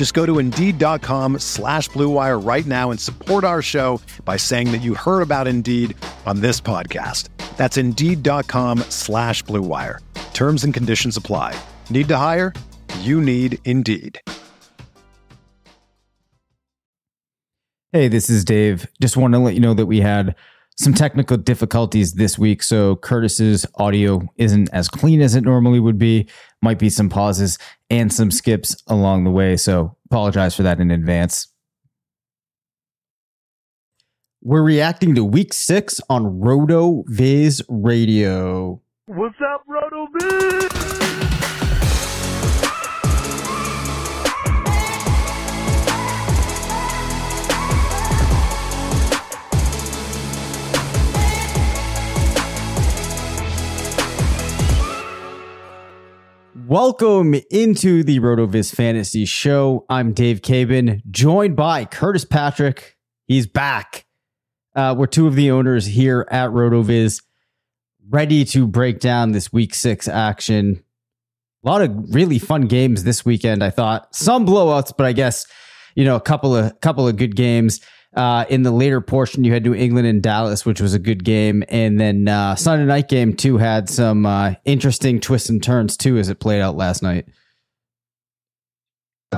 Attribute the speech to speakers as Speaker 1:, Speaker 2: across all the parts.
Speaker 1: Just go to Indeed.com slash BlueWire right now and support our show by saying that you heard about Indeed on this podcast. That's Indeed.com slash BlueWire. Terms and conditions apply. Need to hire? You need Indeed.
Speaker 2: Hey, this is Dave. Just want to let you know that we had some technical difficulties this week. So Curtis's audio isn't as clean as it normally would be. Might be some pauses and some skips along the way. So apologize for that in advance. We're reacting to week six on RotoViz Radio.
Speaker 3: What's up, Roto Viz?
Speaker 2: Welcome into the RotoViz Fantasy Show. I'm Dave Caban, joined by Curtis Patrick. He's back. Uh, we're two of the owners here at RotoViz, ready to break down this week six action. A lot of really fun games this weekend, I thought. Some blowouts, but I guess, you know, a couple of couple of good games. Uh, in the later portion, you had New England and Dallas, which was a good game, and then uh, Sunday night game too had some uh, interesting twists and turns too as it played out last night.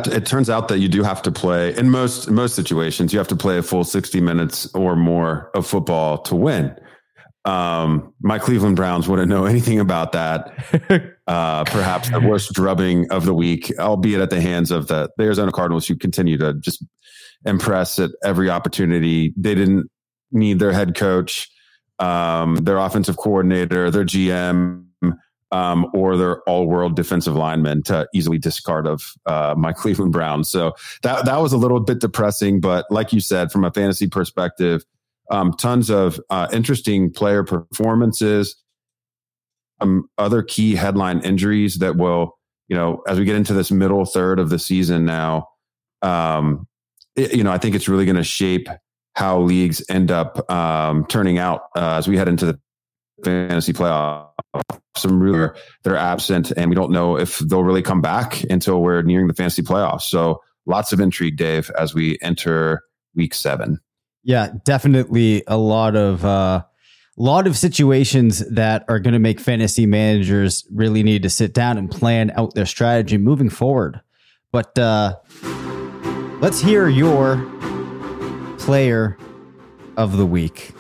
Speaker 4: It turns out that you do have to play in most most situations. You have to play a full sixty minutes or more of football to win. Um, my Cleveland Browns wouldn't know anything about that. Uh, perhaps the worst drubbing of the week, albeit at the hands of the, the Arizona Cardinals, who continue to just impress at every opportunity. They didn't need their head coach, um, their offensive coordinator, their GM, um, or their all-world defensive lineman to easily discard of uh, my Cleveland Browns. So that that was a little bit depressing, but like you said, from a fantasy perspective, um, tons of uh, interesting player performances. Um, other key headline injuries that will, you know, as we get into this middle third of the season now, um, it, you know, I think it's really going to shape how leagues end up um, turning out uh, as we head into the fantasy playoff. Some really that are absent, and we don't know if they'll really come back until we're nearing the fantasy playoffs. So, lots of intrigue, Dave, as we enter week seven.
Speaker 2: Yeah, definitely a lot of uh, lot of situations that are going to make fantasy managers really need to sit down and plan out their strategy moving forward. But uh, let's hear your player of the week.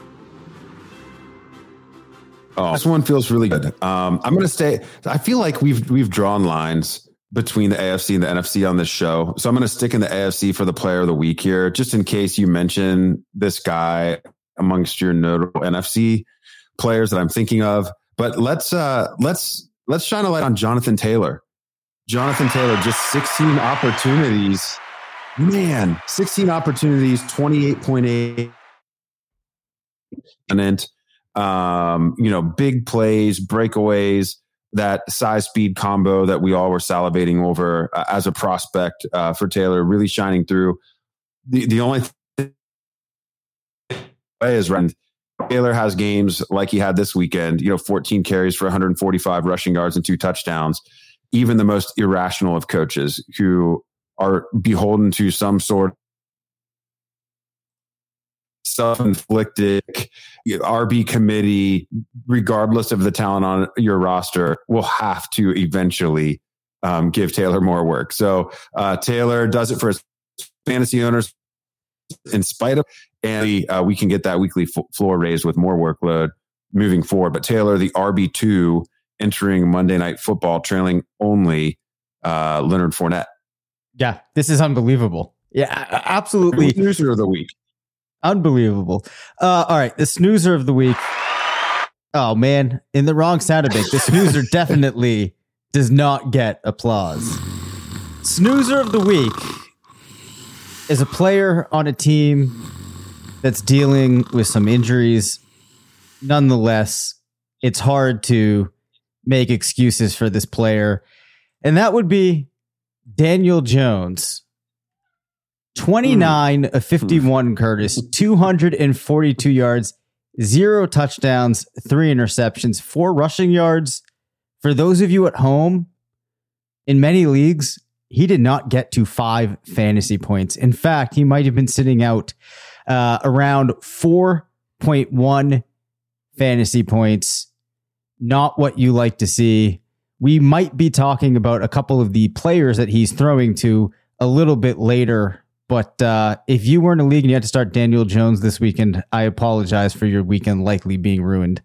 Speaker 4: Oh, this one feels really good. Um, I'm going to stay. I feel like we've we've drawn lines between the AFC and the NFC on this show, so I'm going to stick in the AFC for the player of the week here, just in case you mention this guy amongst your notable NFC players that I'm thinking of. But let's uh, let's let's shine a light on Jonathan Taylor. Jonathan Taylor, just 16 opportunities. Man, 16 opportunities, 28.8 and um, you know, big plays, breakaways, that size speed combo that we all were salivating over uh, as a prospect uh, for Taylor, really shining through. The the only thing is run. Taylor has games like he had this weekend, you know, 14 carries for 145 rushing yards and two touchdowns. Even the most irrational of coaches who are beholden to some sort self-inflicted RB committee, regardless of the talent on your roster, will have to eventually um, give Taylor more work. So uh, Taylor does it for his fantasy owners in spite of, and uh, we can get that weekly f- floor raised with more workload moving forward. But Taylor, the RB two entering Monday Night Football, trailing only uh, Leonard Fournette.
Speaker 2: Yeah, this is unbelievable. Yeah, absolutely.
Speaker 4: Snoozer of the week.
Speaker 2: Unbelievable. Uh, all right, the snoozer of the week. Oh man, in the wrong side of it. The snoozer definitely does not get applause. Snoozer of the week is a player on a team that's dealing with some injuries. Nonetheless, it's hard to make excuses for this player. And that would be Daniel Jones. 29 of 51, Curtis, 242 yards, zero touchdowns, three interceptions, four rushing yards. For those of you at home, in many leagues, he did not get to five fantasy points. In fact, he might have been sitting out uh, around 4.1 fantasy points. Not what you like to see. We might be talking about a couple of the players that he's throwing to a little bit later but uh, if you were in a league and you had to start Daniel Jones this weekend, I apologize for your weekend likely being ruined.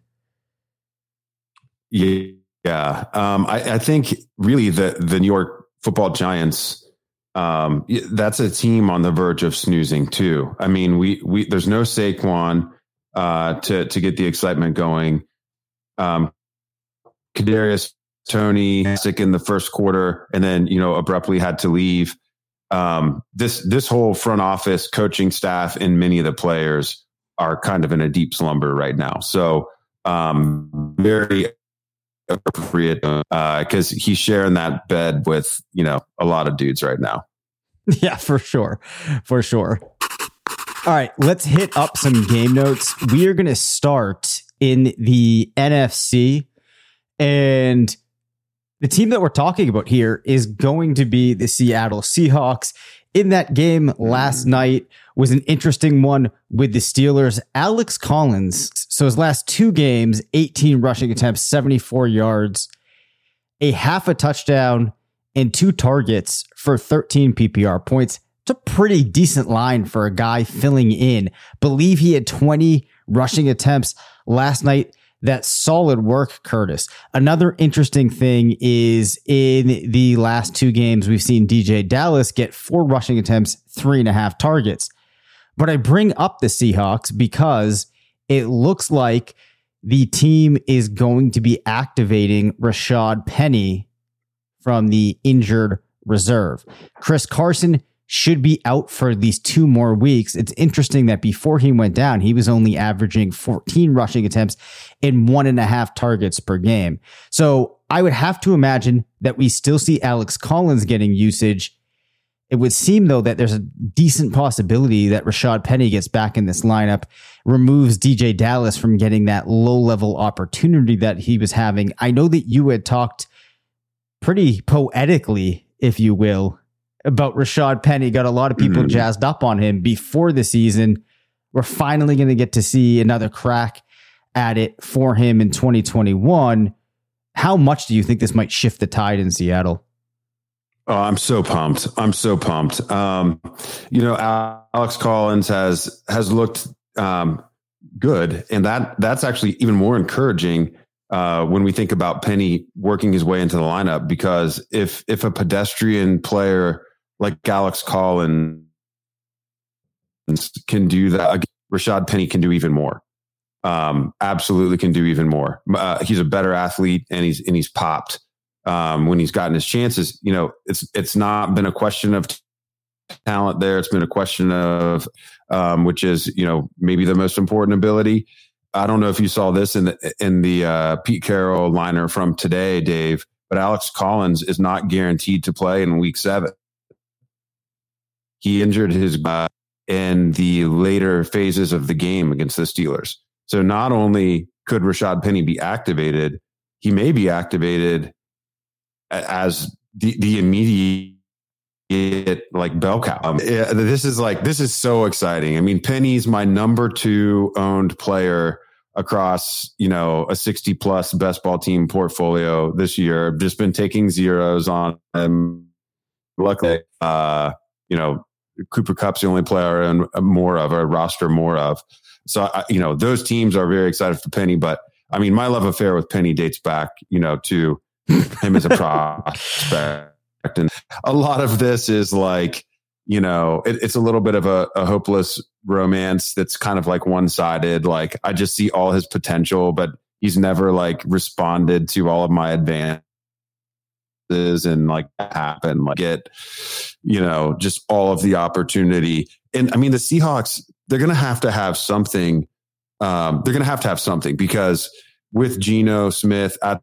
Speaker 4: Yeah, um, I, I, think really the the New York Football Giants. Um, that's a team on the verge of snoozing too. I mean, we we there's no Saquon uh, to to get the excitement going. Um, Kadarius Toney sick in the first quarter, and then you know abruptly had to leave um, this this whole front office coaching staff and many of the players are kind of in a deep slumber right now. So um, very appropriate because uh, he's sharing that bed with you know a lot of dudes right now.
Speaker 2: Yeah, for sure, for sure. All right, let's hit up some game notes. We are going to start in the NFC and the team that we're talking about here is going to be the Seattle Seahawks. In that game last mm. night was an interesting one with the Steelers. Alex Collins, so his last two games, 18 rushing attempts, 74 yards, a half a touchdown, and two targets for 13 PPR points. It's a pretty decent line for a guy filling in. Believe he had 20 rushing attempts last night that solid work, Curtis. Another interesting thing is in the last two games, we've seen DeeJay Dallas get four rushing attempts, three and a half targets. But I bring up the Seahawks because it looks like the team is going to be activating Rashad Penny from the injured reserve. Chris Carson should be out for at least two more weeks. It's interesting that before he went down, he was only averaging 14 rushing attempts and one and a half targets per game. So I would have to imagine that we still see Alex Collins getting usage. It would seem, though, that there's a decent possibility that Rashad Penny gets back in this lineup, removes DeeJay Dallas from getting that low level opportunity that he was having. I know that you had talked pretty poetically, if you will, about Rashad Penny. Got a lot of people mm-hmm. jazzed up on him before the season. We're finally going to get to see another crack at it for him in 2021. How much do you think this might shift the tide in Seattle?
Speaker 4: Oh, I'm so pumped. I'm so pumped. Um, you know, Alex Collins has has looked um, good, and that that's actually even more encouraging uh, when we think about Penny working his way into the lineup. Because if if a pedestrian player like Alex Collins can do that. Rashad Penny can do even more. Um, absolutely can do even more. Uh, he's a better athlete and he's and he's popped um, when he's gotten his chances. You know, it's it's not been a question of talent there. It's been a question of um, which is you know maybe the most important ability. I don't know if you saw this in the in the uh, Pete Carroll liner from today, Dave, but Alex Collins is not guaranteed to play in Week Seven. He injured his uh, in the later phases of the game against the Steelers. So not only could Rashad Penny be activated, he may be activated as the, the immediate like bell cow. Um, yeah, this is like this is so exciting. I mean, Penny's my number two owned player across you know a 60 plus best ball team portfolio this year. Just been taking zeros on him. Luckily, uh, you know, Cooper Kupp's the only player and uh, more of a roster more of. So, I, you know, those teams are very excited for Penny, but I mean, my love affair with Penny dates back, you know, to him as a prospect. And a lot of this is like, you know, it, it's a little bit of a, a hopeless romance that's kind of like one sided. Like, I just see all his potential, but he's never like responded to all of my advances and like happen, like get, you know, just all of the opportunity. And I mean, the Seahawks, they're going to have to have something. Um, they're going to have to have something because with Geno Smith at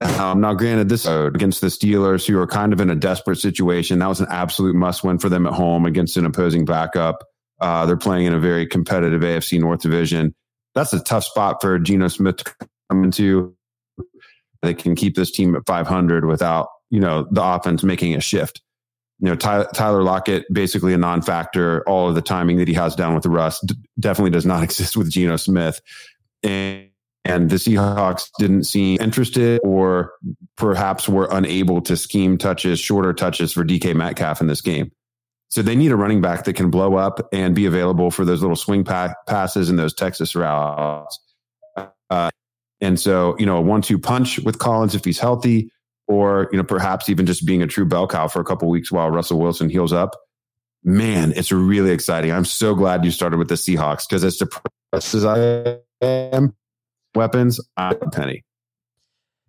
Speaker 4: um, now, granted, this against the Steelers, who are kind of in a desperate situation, that was an absolute must win for them at home against an opposing backup. Uh, they're playing in a very competitive AFC North division. That's a tough spot for Geno Smith to come into. They can keep this team at 500 without, you know, the offense making a shift. You know, Tyler, Tyler Lockett, basically a non factor. All of the timing that he has down with the Russ d- definitely does not exist with Geno Smith. And and the Seahawks didn't seem interested or perhaps were unable to scheme touches, shorter touches for DK Metcalf in this game. So they need a running back that can blow up and be available for those little swing pa- passes and those Texas routes. Uh, and so, you know, a one-two punch with Collins if he's healthy, or you know, perhaps even just being a true bell cow for a couple weeks while Russell Wilson heals up. Man, it's really exciting. I'm so glad you started with the Seahawks because as depressed as I am, weapons, I'm a penny.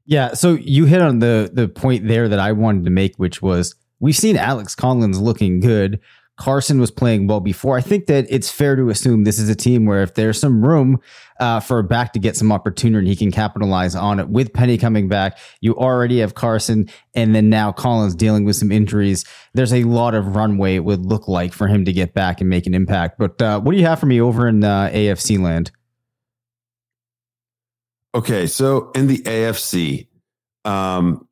Speaker 2: Yeah, so you hit on the the point there that I wanted to make, which was we've seen Alex Collins looking good. Carson was playing well before. I think that it's fair to assume this is a team where if there's some room uh, for back to get some opportunity, he can capitalize on it. With Penny coming back, you already have Carson, and then now Collins dealing with some injuries. There's a lot of runway it would look like for him to get back and make an impact. But uh, what do you have for me over in uh, AFC land?
Speaker 4: Okay, so in the AFC, um,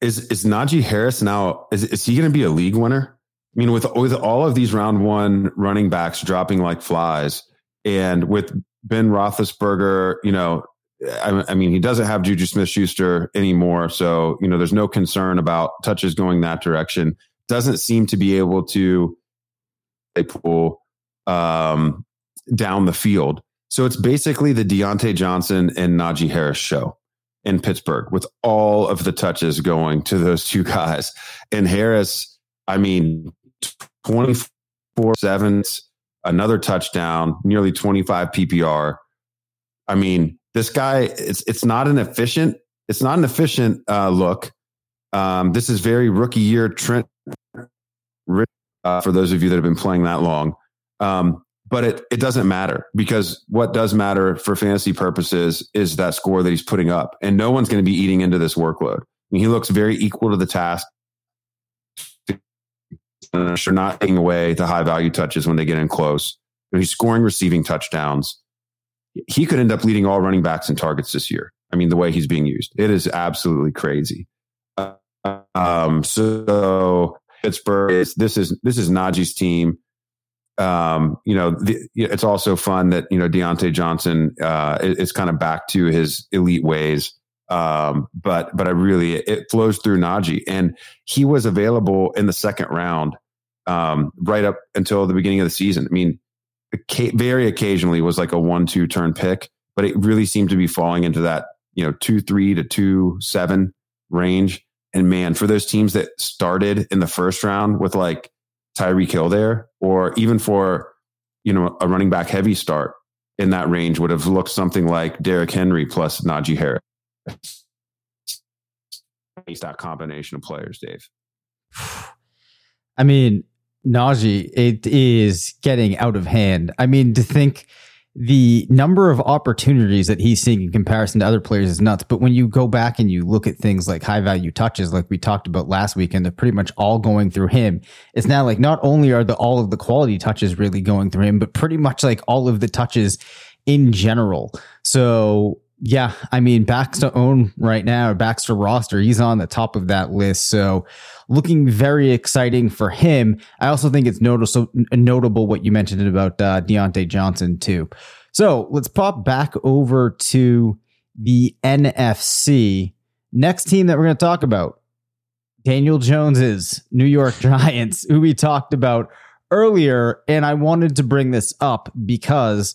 Speaker 4: is is Najee Harris now? Is is he going to be a league winner? I mean, with with all of these round one running backs dropping like flies, and with Ben Roethlisberger, you know, I, I mean, he doesn't have Juju Smith Schuster anymore, so you know, there's no concern about touches going that direction. Doesn't seem to be able to they pull um, down the field. So it's basically the Diontae Johnson and Najee Harris show in Pittsburgh with all of the touches going to those two guys. And Harris, I mean, 24 sevens, another touchdown, nearly 25 PPR. I mean, this guy, it's, it's not an efficient, it's not an efficient uh, look. Um, this is very rookie year Trent, uh, for those of you that have been playing that long. Um, but it, it doesn't matter because what does matter for fantasy purposes is that score that he's putting up. And no one's going to be eating into this workload. I mean, he looks very equal to the task. They're not taking away the high value touches when they get in close. He's scoring receiving touchdowns. He could end up leading all running backs in targets this year. I mean, the way he's being used, it is absolutely crazy. um, so Pittsburgh is this is this is Najee's team um, you know, the, it's also fun that you know Diontae Johnson uh, is, is kind of back to his elite ways. Um, but but I really it flows through Najee, and he was available in the second round, um, right up until the beginning of the season. I mean, very occasionally was like a one-two turn pick, but it really seemed to be falling into that you know two three to two seven range. And man, for those teams that started in the first round with like Tyreek Hill there, or even for you know a running back heavy start in that range would have looked something like Derrick Henry plus Najee Harris. That combination of players, Dave.
Speaker 2: I mean, Najee, it is getting out of hand. I mean, to think the number of opportunities that he's seeing in comparison to other players is nuts. But when you go back and you look at things like high value touches, like we talked about last week, and they're pretty much all going through him, it's now like not only are the all of the quality touches really going through him, but pretty much like all of the touches in general. So yeah, I mean, Baxter own right now, Baxter roster, he's on the top of that list. So looking very exciting for him. I also think it's notable what you mentioned about uh, Diontae Johnson too. So let's pop back over to the NFC. Next team that we're going to talk about, Daniel Jones's New York Giants, who we talked about earlier. And I wanted to bring this up because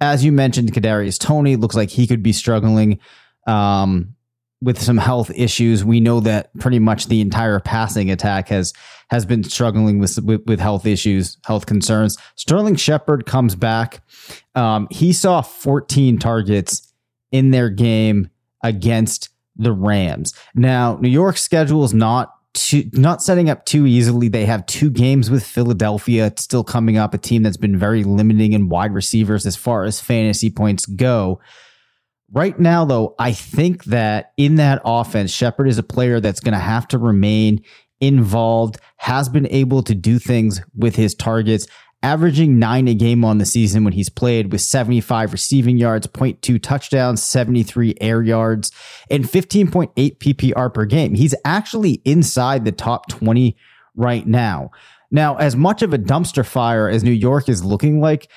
Speaker 2: as you mentioned, Kadarius Toney looks like he could be struggling um, with some health issues. We know that pretty much the entire passing attack has has been struggling with with, with health issues, health concerns. Sterling Shepard comes back. Um, he saw 14 targets in their game against the Rams. Now, New York's schedule is not too, not setting up too easily. They have two games with Philadelphia still coming up, a team that's been very limiting in wide receivers as far as fantasy points go. Right now, though, I think that in that offense, Shepard is a player that's going to have to remain involved, has been able to do things with his targets, averaging nine a game on the season when he's played with 75 receiving yards, 0.2 touchdowns, 73 air yards, and 15.8 PPR per game. He's actually inside the top 20 right now. Now, as much of a dumpster fire as New York is looking like,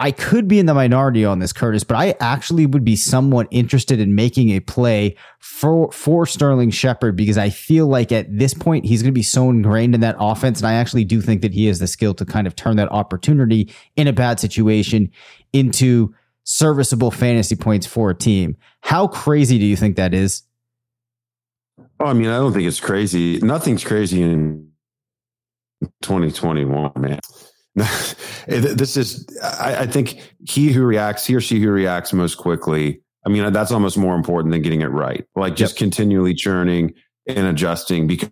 Speaker 2: I could be in the minority on this, Curtis, but I actually would be somewhat interested in making a play for for Sterling Shepard because I feel like at this point he's going to be so ingrained in that offense, and I actually do think that he has the skill to kind of turn that opportunity in a bad situation into serviceable fantasy points for a team. How crazy do you think that is?
Speaker 4: Oh, I mean, I don't think it's crazy. Nothing's crazy in 2021, man. this is, I, I, think he who reacts, he or she who reacts most quickly. I mean, that's almost more important than getting it right. Like just yep. continually churning and adjusting because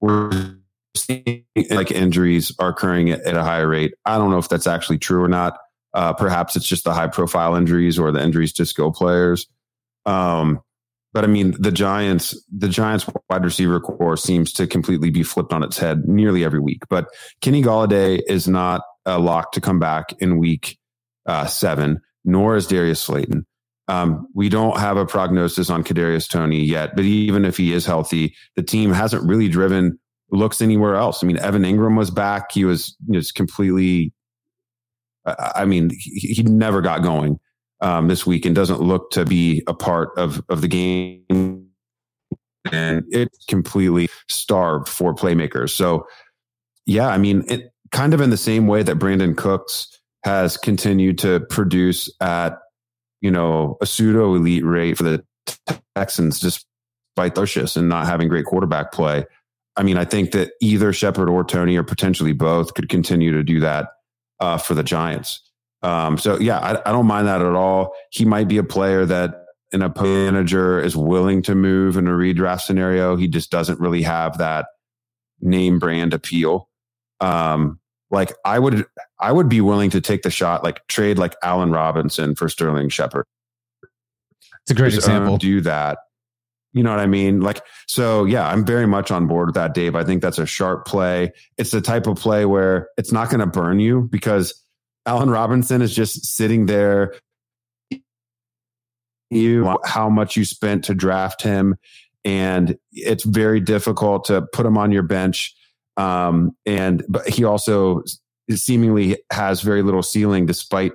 Speaker 4: we're seeing like injuries are occurring at, at a higher rate. I don't know if that's actually true or not. Uh, perhaps it's just the high profile injuries or the injuries to skill players. Um, but I mean, the Giants, the Giants wide receiver core seems to completely be flipped on its head nearly every week. But Kenny Golladay is not a lock to come back in week uh, seven, nor is Darius Slayton. Um, we don't have a prognosis on Kadarius Toney yet, but even if he is healthy, the team hasn't really driven looks anywhere else. I mean, Evan Engram was back; he was just completely. I mean, he, he never got going um, this week and doesn't look to be a part of of the game. And it's completely starved for playmakers. So, yeah, I mean, it kind of in the same way that Brandin Cooks has continued to produce at you know a pseudo elite rate for the Texans, despite Thurshis and not having great quarterback play. I mean, I think that either Shepard or Toney or potentially both, could continue to do that uh, for the Giants. Um, so yeah, I, I, don't mind that at all. He might be a player that an opponent manager is willing to move in a redraft scenario. He just doesn't really have that name brand appeal. Um, like I would, I would be willing to take the shot, like trade like Allen Robinson for Sterling Shepard.
Speaker 2: It's a great just, example.
Speaker 4: do that. You know what I mean? Like, so yeah, I'm very much on board with that, Dave. I think that's a sharp play. It's the type of play where it's not going to burn you because Allen Robinson is just sitting there. You how much you spent to draft him, and it's very difficult to put him on your bench. Um, and but he also seemingly has very little ceiling, despite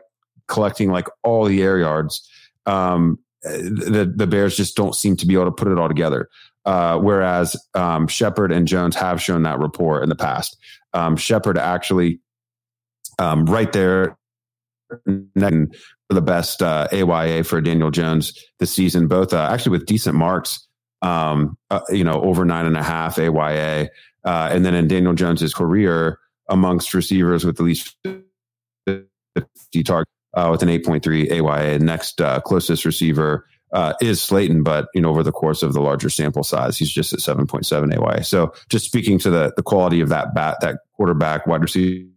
Speaker 4: collecting like all the air yards. Um, the the Bears just don't seem to be able to put it all together. Uh, whereas um, Shepard and Jones have shown that rapport in the past. Um, Shepard actually um, right there for the best uh, AYA for Daniel Jones this season, both uh, actually with decent marks, um, uh, you know, over nine and a half AYA. Uh, and then in Daniel Jones's career, amongst receivers with at least 50 targets, uh, with an 8.3 AYA. Next uh, closest receiver is Slayton, but you know over the course of the larger sample size, he's just at 7.7 AYA. So just speaking to the the quality of that bat, that quarterback wide receiver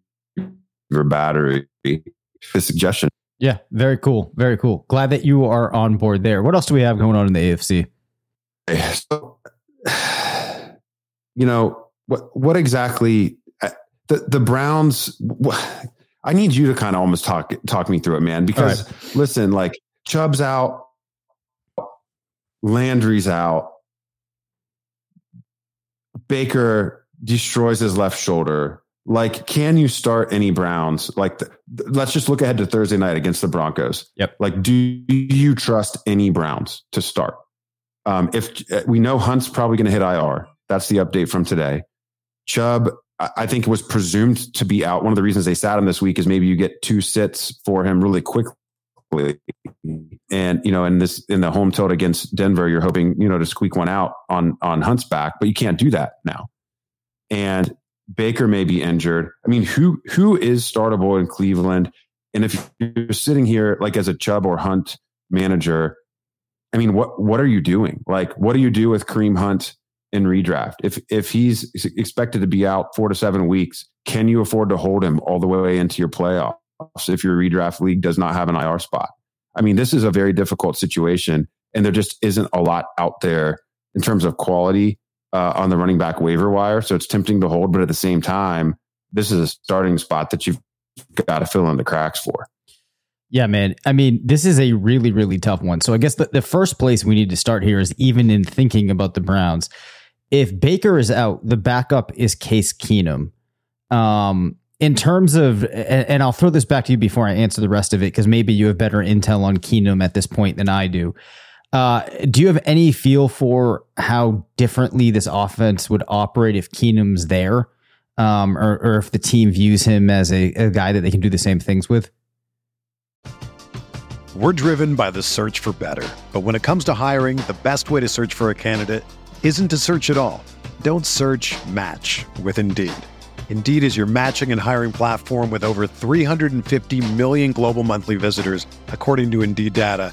Speaker 4: battery. The suggestion.
Speaker 2: Yeah, very cool. Very cool. Glad that you are on board there. What else do we have going on in the AFC?
Speaker 4: So, you know, what what exactly uh, the the Browns I need you to kind of almost talk talk me through it, man, because right. listen, like Chubb's out, Landry's out, Baker destroys his left shoulder. Like, can you start any Browns? Like, the, let's just look ahead to Thursday night against the Broncos.
Speaker 2: Yep.
Speaker 4: Like, do you trust any Browns to start? Um, if uh, we know Hunt's probably going to hit IR, that's the update from today. Chubb I think was presumed to be out. One of the reasons they sat him this week is maybe you get two sits for him really quickly. And you know, in this in the home tilt against Denver, you're hoping you know to squeak one out on on Hunt's back, but you can't do that now. And Baker may be injured. I mean, who who is startable in Cleveland? And if you're sitting here like as a Chubb or Hunt manager, I mean, what what are you doing? Like, what do you do with Kareem Hunt in redraft? If if he's expected to be out four to seven weeks, can you afford to hold him all the way into your playoffs if your redraft league does not have an IR spot? I mean, this is a very difficult situation, and there just isn't a lot out there in terms of quality uh, on the running back waiver wire. So it's tempting to hold, but at the same time, this is a starting spot that you've got to fill in the cracks for.
Speaker 2: Yeah, man. I mean, this is a really, really tough one. So I guess the, the first place we need to start here is even in thinking about the Browns. If Baker is out, the backup is Case Keenum. Um, in terms of, and, I'll throw this back to you before I answer the rest of it, because maybe you have better intel on Keenum at this point than I do. Uh, do you have any feel for how differently this offense would operate if Keenum's there, um, or, or if the team views him as a, a guy that they can do the same things with?
Speaker 1: We're driven by the search for better. But when it comes to hiring, the best way to search for a candidate isn't to search at all. Don't search match with Indeed. Indeed is your matching and hiring platform with over 350 million global monthly visitors, according to Indeed data,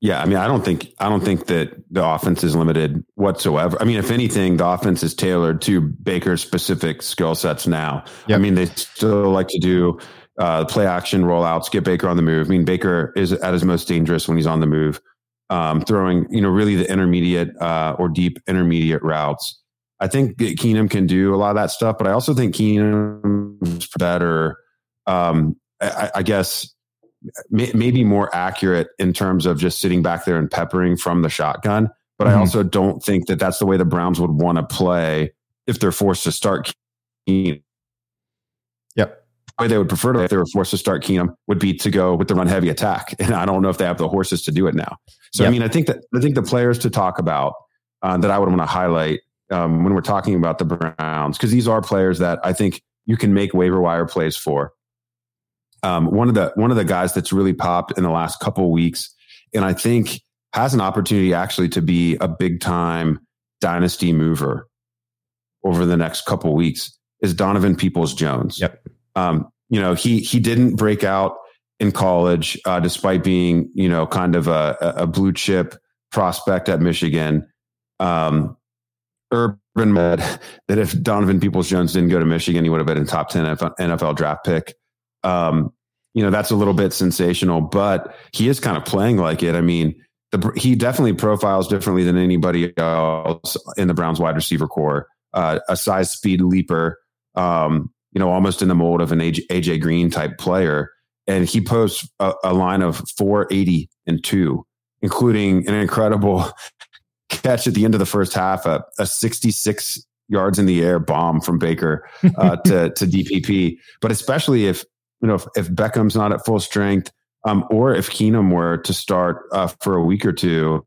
Speaker 4: Yeah, I mean, I don't think I don't think that the offense is limited whatsoever. I mean, if anything, the offense is tailored to Baker's specific skill sets now. Yep. I mean, they still like to do uh, play action rollouts, get Baker on the move. I mean, Baker is at his most dangerous when he's on the move, um, throwing you know really the intermediate uh, or deep intermediate routes. I think Keenum can do a lot of that stuff, but I also think Keenum's better. Um, I, I guess may, maybe more accurate in terms of just sitting back there and peppering from the shotgun. But mm-hmm. I also don't think that that's the way the Browns would want to play if they're forced to start Keenum.
Speaker 2: Yep.
Speaker 4: The way they would prefer to, if they were forced to start Keenum, would be to go with the run heavy attack. And I don't know if they have the horses to do it now. So, yep. I mean, I think that I think the players to talk about uh, that I would want to highlight um, when we're talking about the Browns, because these are players that I think you can make waiver wire plays for um, one of the one of the guys that's really popped in the last couple weeks, and I think has an opportunity actually to be a big time dynasty mover over the next couple weeks is Donovan Peoples Jones.
Speaker 2: Yep.
Speaker 4: Um, you know, he he didn't break out in college uh, despite being you know kind of a, a blue chip prospect at Michigan. Um, urban med that if Donovan Peoples Jones didn't go to Michigan, he would have been a top ten NFL draft pick. Um, you know, that's a little bit sensational, but he is kind of playing like it. I mean, the, he definitely profiles differently than anybody else in the Browns wide receiver core. Uh, a size speed leaper, um, you know, almost in the mold of an AJ, AJ Green type player. And he posts a, a line of 480 and two, including an incredible catch at the end of the first half, a, a 66 yards in the air bomb from Baker uh, to, to DPP. But especially if you know, if, if Beckham's not at full strength, um, or if Keenum were to start uh, for a week or two,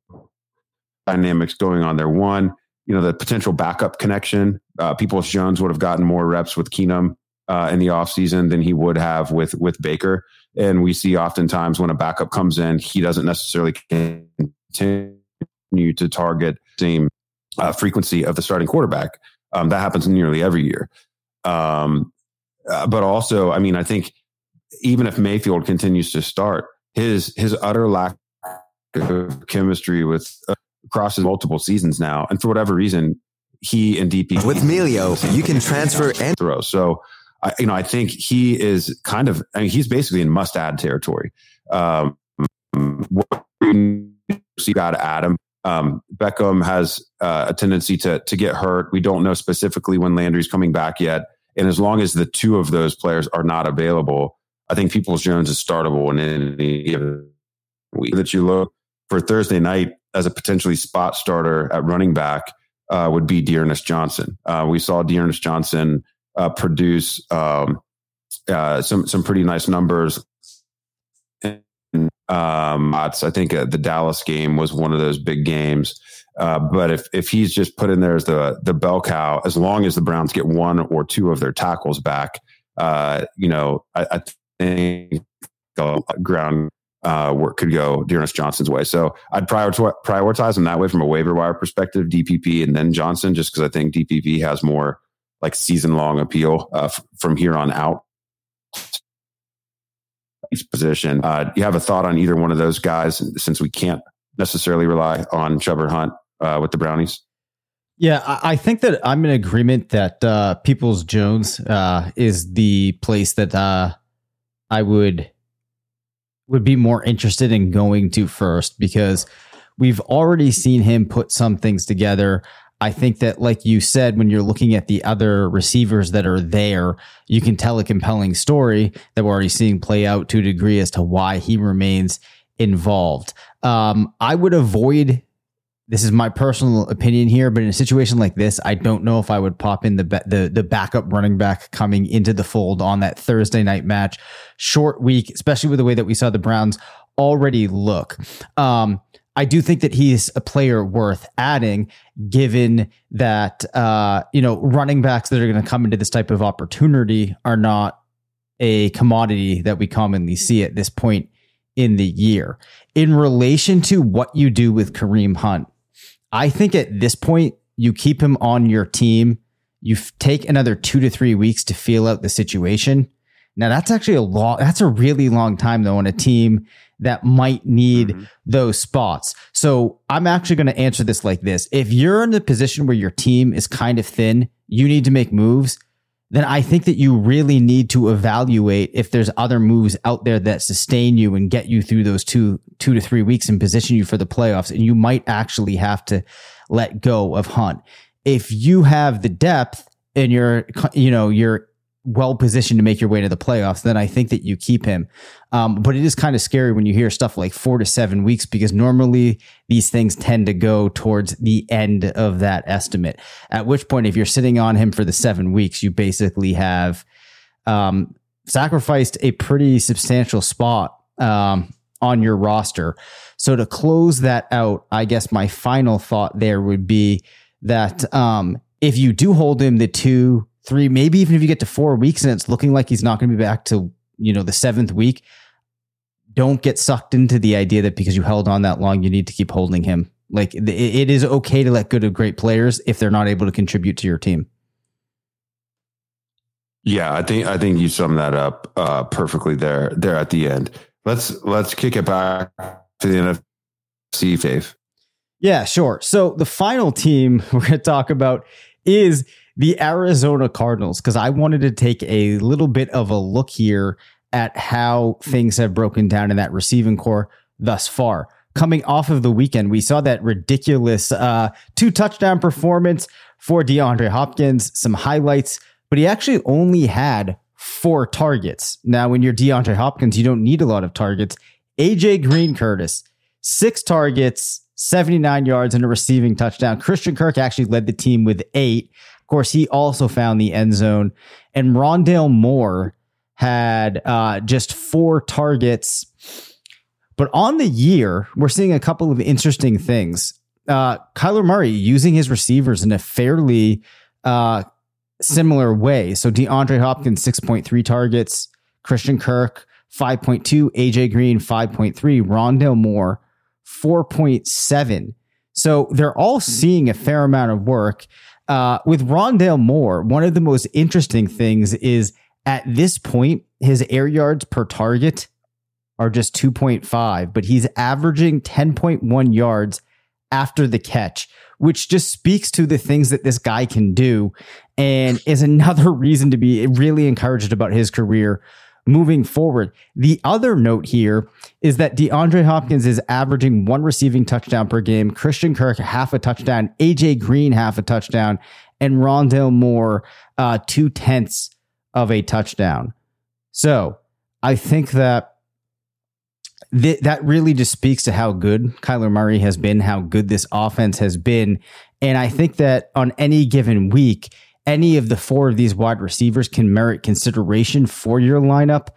Speaker 4: dynamics going on there. One, you know, the potential backup connection. Uh, Peoples Jones would have gotten more reps with Keenum uh, in the offseason than he would have with with Baker. And we see oftentimes when a backup comes in, he doesn't necessarily continue to target same uh, frequency of the starting quarterback. Um, that happens nearly every year. Um, uh, but also, I mean, I think even if Mayfield continues to start, his his utter lack of chemistry with uh, crosses multiple seasons now, and for whatever reason, he and DP
Speaker 5: with Melio, you can transfer and
Speaker 4: throw. So, I, you know, I think he is kind of. I mean, he's basically in must add territory. Um, you got to add him. Um, Beckham has uh, a tendency to to get hurt. We don't know specifically when Landry's coming back yet, and as long as the two of those players are not available, I think Peoples Jones is startable in any given week. That you look for Thursday night as a potentially spot starter at running back uh, would be D'Ernest Johnson. Uh, we saw D'Ernest Johnson uh, produce um, uh, some some pretty nice numbers. Um, I think uh, the Dallas game was one of those big games. Uh, but if if he's just put in there as the the bell cow, as long as the Browns get one or two of their tackles back, you know, I, I think ground uh, work could go D'Ernest Johnson's way. So I'd prioritize, him that way from a waiver wire perspective, DPP and then Johnson, just because I think DPP has more like season long appeal uh, f- from here on out. Each position. Uh, you have a thought on either one of those guys since we can't necessarily rely on Chubb Hunt uh, with the Brownies?
Speaker 2: Yeah, I think that I'm in agreement that uh, Peoples Jones uh, is the place that I would would be more interested in going to first because we've already seen him put some things together. I think that, like you said, when you're looking at the other receivers that are there, you can tell a compelling story that we're already seeing play out to a degree as to why he remains involved. Um, I would avoid this is my personal opinion here, but in a situation like this, I don't know if I would pop in the the the backup running back coming into the fold on that Thursday night match. Short week, especially with the way that we saw the Browns already look. Um, I do think that he's a player worth adding, given that uh, you know running backs that are going to come into this type of opportunity are not a commodity that we commonly see at this point in the year. In relation to what you do with Kareem Hunt, I think at this point, you keep him on your team. You take another two to three weeks to feel out the situation. Now that's actually a long, that's a really long time though on a team that might need mm-hmm. those spots. So I'm actually going to answer this like this. If you're in the position where your team is kind of thin, you need to make moves then I think that you really need to evaluate if there's other moves out there that sustain you and get you through those two two to three weeks and position you for the playoffs. And you might actually have to let go of Hunt. If you have the depth and you're you know you're well positioned to make your way to the playoffs, then I think that you keep him. Um, but it is kind of scary when you hear stuff like four to seven weeks because normally these things tend to go towards the end of that estimate. At which point, if you're sitting on him for the seven weeks, you basically have um, sacrificed a pretty substantial spot um, on your roster. So to close that out, I guess my final thought there would be that um, if you do hold him the two three, maybe even if you get to four weeks and it's looking like he's not going to be back to, you know, the seventh week, don't get sucked into the idea that because you held on that long, you need to keep holding him. Like it is okay to let good of great players if they're not able to contribute to your team.
Speaker 4: Yeah, I think I think you summed that up uh, perfectly there there at the end. Let's let's kick it back to the NFC, Faith.
Speaker 2: Yeah, sure. So the final team we're going to talk about is the Arizona Cardinals, because I wanted to take a little bit of a look here at how things have broken down in that receiving core thus far. Coming off of the weekend, we saw that ridiculous uh, two touchdown performance for DeAndre Hopkins, some highlights, but he actually only had four targets. Now, when you're DeAndre Hopkins, you don't need a lot of targets. AJ Green Curtis, six targets, 79 yards, and a receiving touchdown. Christian Kirk actually led the team with eight course, he also found the end zone. And Rondale Moore had uh, just four targets. But on the year, we're seeing a couple of interesting things. Uh, Kyler Murray using his receivers in a fairly uh, similar way. So DeAndre Hopkins, 6.3 targets, Christian Kirk, 5.2, AJ Green, 5.3, Rondale Moore, 4.7. So they're all seeing a fair amount of work. Uh, with Rondale Moore, one of the most interesting things is at this point, his air yards per target are just 2.5, but he's averaging 10.1 yards after the catch, which just speaks to the things that this guy can do and is another reason to be really encouraged about his career moving forward. The other note here is that DeAndre Hopkins is averaging one receiving touchdown per game, Christian Kirk half a touchdown, AJ Green half a touchdown, and Rondale Moore uh, two tenths of a touchdown. So I think that th- that really just speaks to how good Kyler Murray has been, how good this offense has been. And I think that on any given week, any of the four of these wide receivers can merit consideration for your lineup.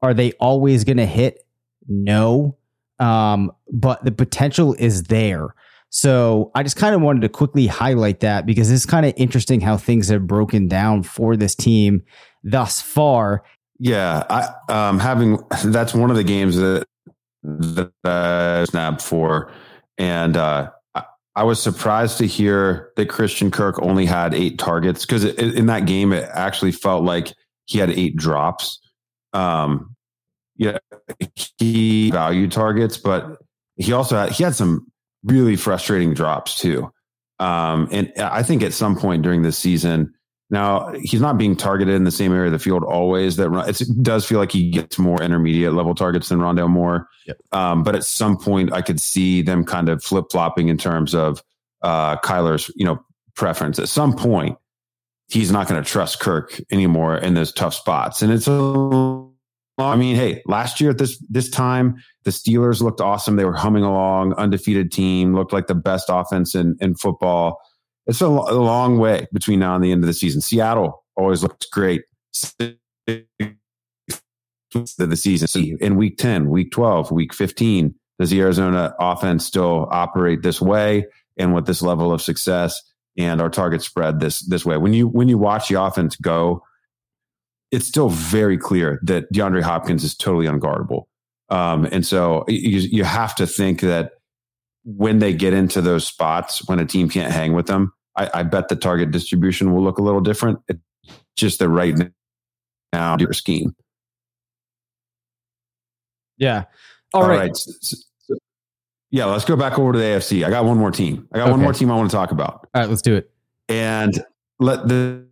Speaker 2: Are they always going to hit? No. Um, but the potential is there. So I just kind of wanted to quickly highlight that because it's kind of interesting how things have broken down for this team thus far.
Speaker 4: Yeah, I um having that's one of the games that that I snapped for, and uh, I, was surprised to hear that Christian Kirk only had eight targets because in that game it actually felt like he had eight drops. Um, yeah, he valued targets, but he also had he had some really frustrating drops too. Um, and I think at some point during this season, now he's not being targeted in the same area of the field always. That it does feel like he gets more intermediate level targets than Rondale Moore. Yep. Um, but at some point, I could see them kind of flip flopping in terms of uh, Kyler's you know preference. At some point, he's not going to trust Kirk anymore in those tough spots, and it's a I mean, hey, last year at this this time, the Steelers looked awesome. They were humming along, undefeated team, looked like the best offense in in football. It's a, a long way between now and the end of the season. Seattle always looks great. The season in week 10, week 12, week 15, does the Arizona offense still operate this way and with this level of success and our target spread this this way? When you when you watch the offense go, it's still very clear that DeAndre Hopkins is totally unguardable. Um, and so you, you have to think that when they get into those spots, when a team can't hang with them, I, I bet the target distribution will look a little different. It's just the right now your scheme.
Speaker 2: Yeah.
Speaker 4: All, All right. right. So, so, yeah, let's go back over to the AFC. I got one more team. I got okay. one more team I want to talk about.
Speaker 2: All right, let's do it.
Speaker 4: And let the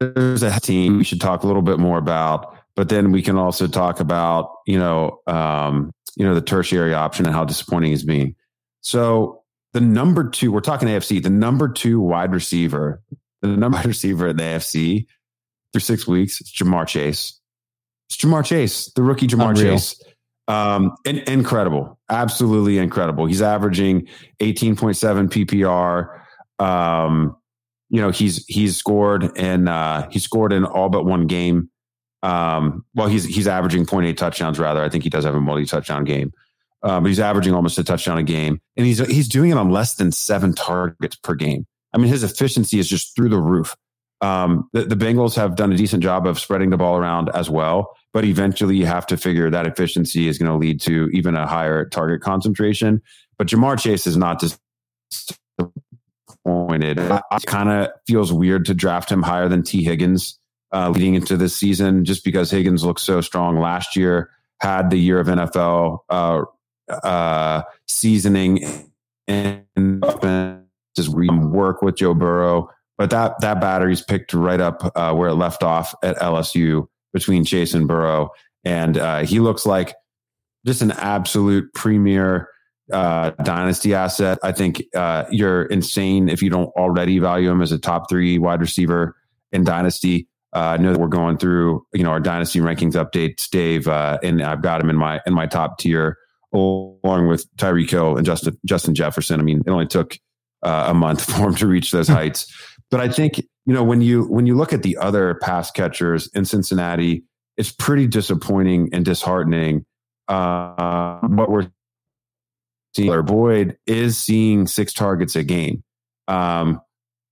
Speaker 4: there's a team we should talk a little bit more about, but then we can also talk about, you know, um, you know, the tertiary option and how disappointing he's being. So the number two, we're talking AFC, the number two wide receiver, the number wide receiver in the AFC through six weeks, it's Ja'Marr Chase. It's Ja'Marr Chase, the rookie Ja'Marr Unreal. Chase. Um, in, incredible, absolutely incredible. He's averaging 18.7 PPR. Um, you know he's he's scored and uh, he scored in all but one game. Um, well, he's he's averaging 0.8 touchdowns rather. I think he does have a multi touchdown game, um, but he's averaging almost a touchdown a game, and he's he's doing it on less than seven targets per game. I mean, his efficiency is just through the roof. Um, the, the Bengals have done a decent job of spreading the ball around as well, but eventually you have to figure that efficiency is going to lead to even a higher target concentration. But Ja'Marr Chase is not disappointed. It kind of feels weird to draft him higher than Tee Higgins uh, leading into this season, just because Higgins looked so strong last year, had the year of NFL uh, uh, seasoning and just work with Joe Burrow. But that that battery's picked right up uh, where it left off at LSU between Chase and Burrow, and uh, he looks like just an absolute premier uh, dynasty asset. I think uh, you're insane if you don't already value him as a top three wide receiver in dynasty. Uh, I know that we're going through you know our dynasty rankings updates, Dave, uh, and I've got him in my in my top tier along with Tyreek Hill and Justin Justin Jefferson. I mean, it only took uh, a month for him to reach those heights, but I think you know when you when you look at the other pass catchers in Cincinnati it's pretty disappointing and disheartening. Uh, what we're seeing, Boyd is seeing six targets a game. Um,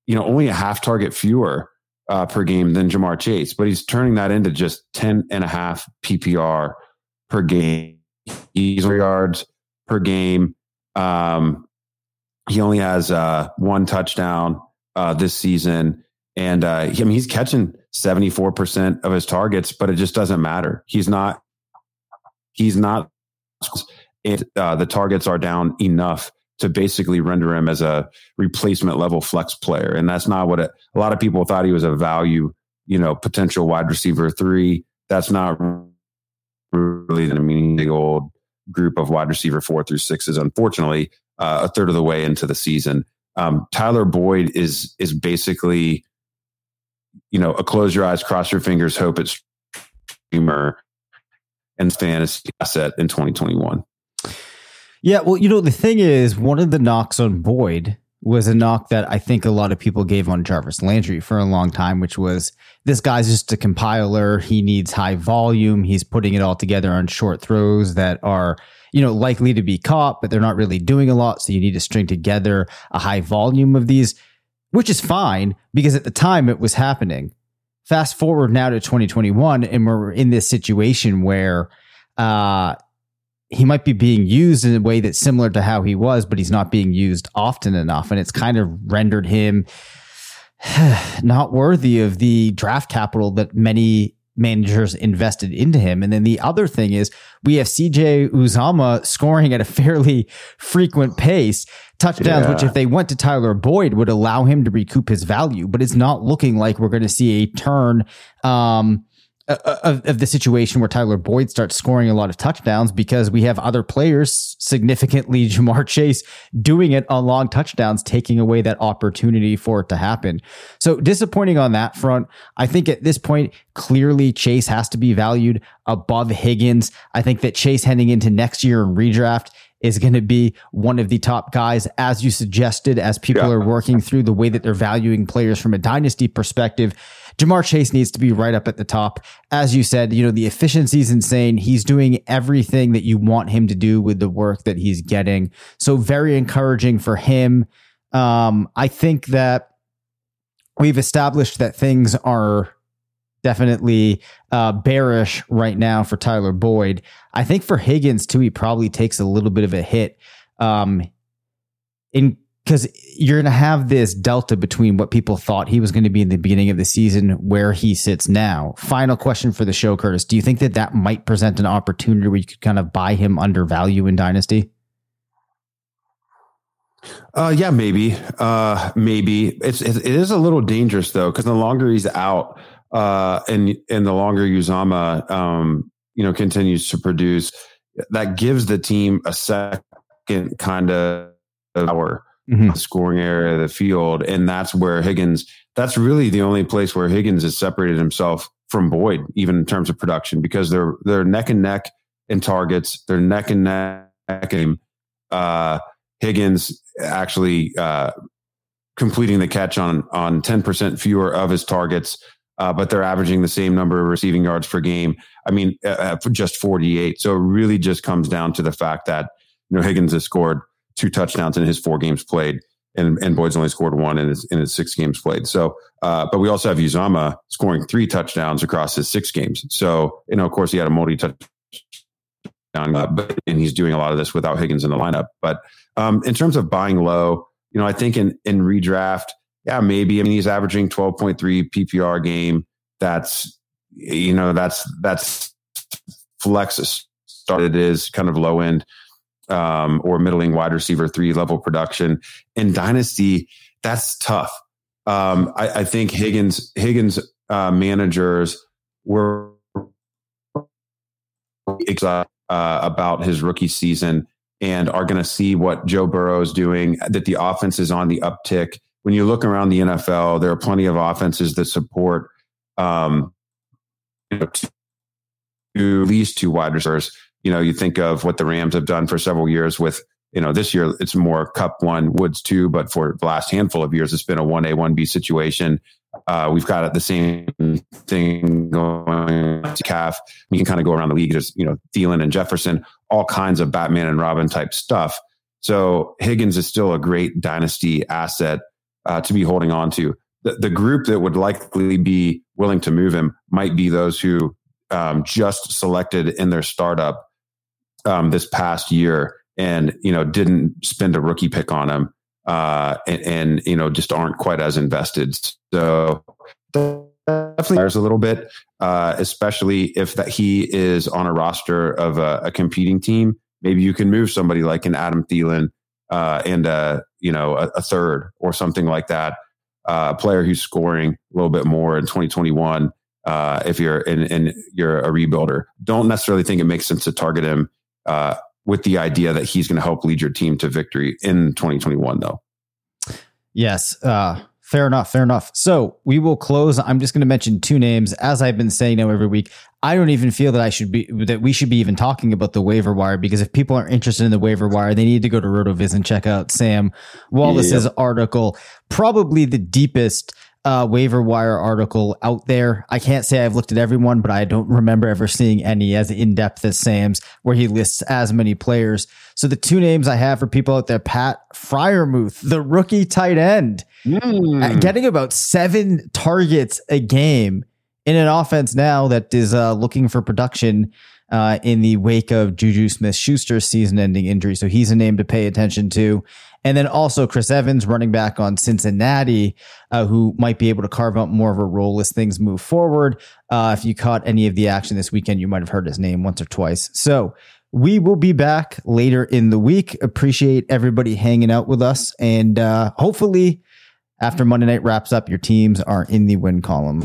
Speaker 4: you know, only a half target fewer uh, per game than Ja'Marr Chase, but he's turning that into just 10 and a half PPR per game. Yards per game. Um, he only has uh, one touchdown uh, this season. And uh, he, I mean, he's catching 74% of his targets, but it just doesn't matter. He's not, he's not, it, uh, the targets are down enough to basically render him as a replacement level flex player. And that's not what it, a lot of people thought he was a value, you know, potential wide receiver three. That's not really the meaning old group of wide receiver four through sixes. Unfortunately, uh, a third of the way into the season, um, Tyler Boyd is is basically, you know, a close your eyes, cross your fingers, hope it's streamer and fantasy asset in 2021.
Speaker 2: Yeah, well, you know, the thing is, one of the knocks on Boyd was a knock that I think a lot of people gave on Jarvis Landry for a long time, which was this guy's just a compiler. He needs high volume. He's putting it all together on short throws that are, you know, likely to be caught, but they're not really doing a lot. So you need to string together a high volume of these, which is fine because at the time it was happening. Fast forward now to 2021, and we're in this situation where, uh, he might be being used in a way that's similar to how he was, but he's not being used often enough. And it's kind of rendered him not worthy of the draft capital that many managers invested into him. And then the other thing is we have CJ Uzomah scoring at a fairly frequent pace, touchdowns, yeah. which if they went to Tyler Boyd would allow him to recoup his value, but it's not looking like we're going to see a turn, um, Uh, uh, of, of, the situation where Tyler Boyd starts scoring a lot of touchdowns because we have other players, significantly Ja'Marr Chase, doing it on long touchdowns, taking away that opportunity for it to happen. So disappointing on that front. I think at this point, clearly Chase has to be valued above Higgins. I think that Chase heading into next year in redraft is going to be one of the top guys, as you suggested, as people yeah. are working through the way that they're valuing players from a dynasty perspective. Ja'Marr Chase needs to be right up at the top. As you said, you know, the efficiency is insane. He's doing everything that you want him to do with the work that he's getting. So very encouraging for him. Um, I think that we've established that things are definitely uh, bearish right now for Tyler Boyd. I think for Higgins too, he probably takes a little bit of a hit. Um, in because you're going to have this delta between what people thought he was going to be in the beginning of the season, where he sits now. Final question for the show, Curtis. Do you think that that might present an opportunity where you could kind of buy him under value in Dynasty?
Speaker 4: Uh, yeah, maybe, uh, maybe it's it, is a little dangerous though because the longer he's out, uh, and and the longer Uzomah, um, you know, continues to produce, that gives the team a second kind of power mm-hmm. scoring area of the field. And that's where Higgins, that's really the only place where Higgins has separated himself from Boyd, even in terms of production, because they're they're neck and neck in targets, they're neck and neck in uh, Higgins actually uh, completing the catch on on 10% fewer of his targets. Uh, but they're averaging the same number of receiving yards per game. I mean, uh, uh just 48. So it really just comes down to the fact that, you know, Higgins has scored two touchdowns in his four games played, and, and Boyd's only scored one in his in his six games played. So, uh, but we also have Uzomah scoring three touchdowns across his six games. So, you know, of course, he had a multi touchdown, uh, but and he's doing a lot of this without Higgins in the lineup. But um, in terms of buying low, you know, I think in in redraft, yeah, maybe. I mean, he's averaging twelve point three PPR game. That's you know, that's that's flex started is kind of low end um, or middling wide receiver three level production. In dynasty, that's tough. Um, I, I, think Higgins Higgins uh, managers were uh, about his rookie season and are going to see what Joe Burrow is doing. That the offense is on the uptick. When you look around the NFL, there are plenty of offenses that support um, you know, two, at least two wide receivers you know, you think of what the Rams have done for several years with, you know, this year it's more Kupp one, Woods two, but for the last handful of years, it's been a 1A, 1B situation. Uh, we've got the same thing going to calf. You can kind of go around the league. There's, you know, Thielen and Jefferson, all kinds of Batman and Robin type stuff. So Higgins is still a great dynasty asset uh, to be holding on to. The, the, group that would likely be willing to move him might be those who um, just selected in their startup um, this past year and you know didn't spend a rookie pick on him uh, and, and, you know just aren't quite as invested. So definitely a little bit, uh, especially if that he is on a roster of a, a, competing team. Maybe you can move somebody like an Adam Thielen uh, and a you know a, a, third or something like that. Uh, a player who's scoring a little bit more in 2021. Uh, if you're in, you're a rebuilder, don't necessarily think it makes sense to target him uh, with the idea that he's going to help lead your team to victory in 2021, though.
Speaker 2: Yes. Uh, fair enough. Fair enough. So we will close. I'm just going to mention two names. As I've been saying now every week, I don't even feel that I should be, that we should be even talking about the waiver wire because if people are interested in the waiver wire, they need to go to RotoViz and check out Sam Wallace's yeah. article. Probably the deepest uh, waiver wire article out there. I can't say I've looked at everyone, but I don't remember ever seeing any as in depth as Sam's, where he lists as many players. So the two names I have for people out there: Pat Freiermuth, the rookie tight end, mm. getting about seven targets a game in an offense now that is uh, looking for production. Uh, in the wake of Juju Smith Schuster's season ending injury. So he's a name to pay attention to. And then also Chris Evans, running back on Cincinnati, uh, who might be able to carve out more of a role as things move forward. Uh, if you caught any of the action this weekend, you might have heard his name once or twice. So we will be back later in the week. Appreciate everybody hanging out with us. And uh, hopefully, after Monday night wraps up, your teams are in the win column.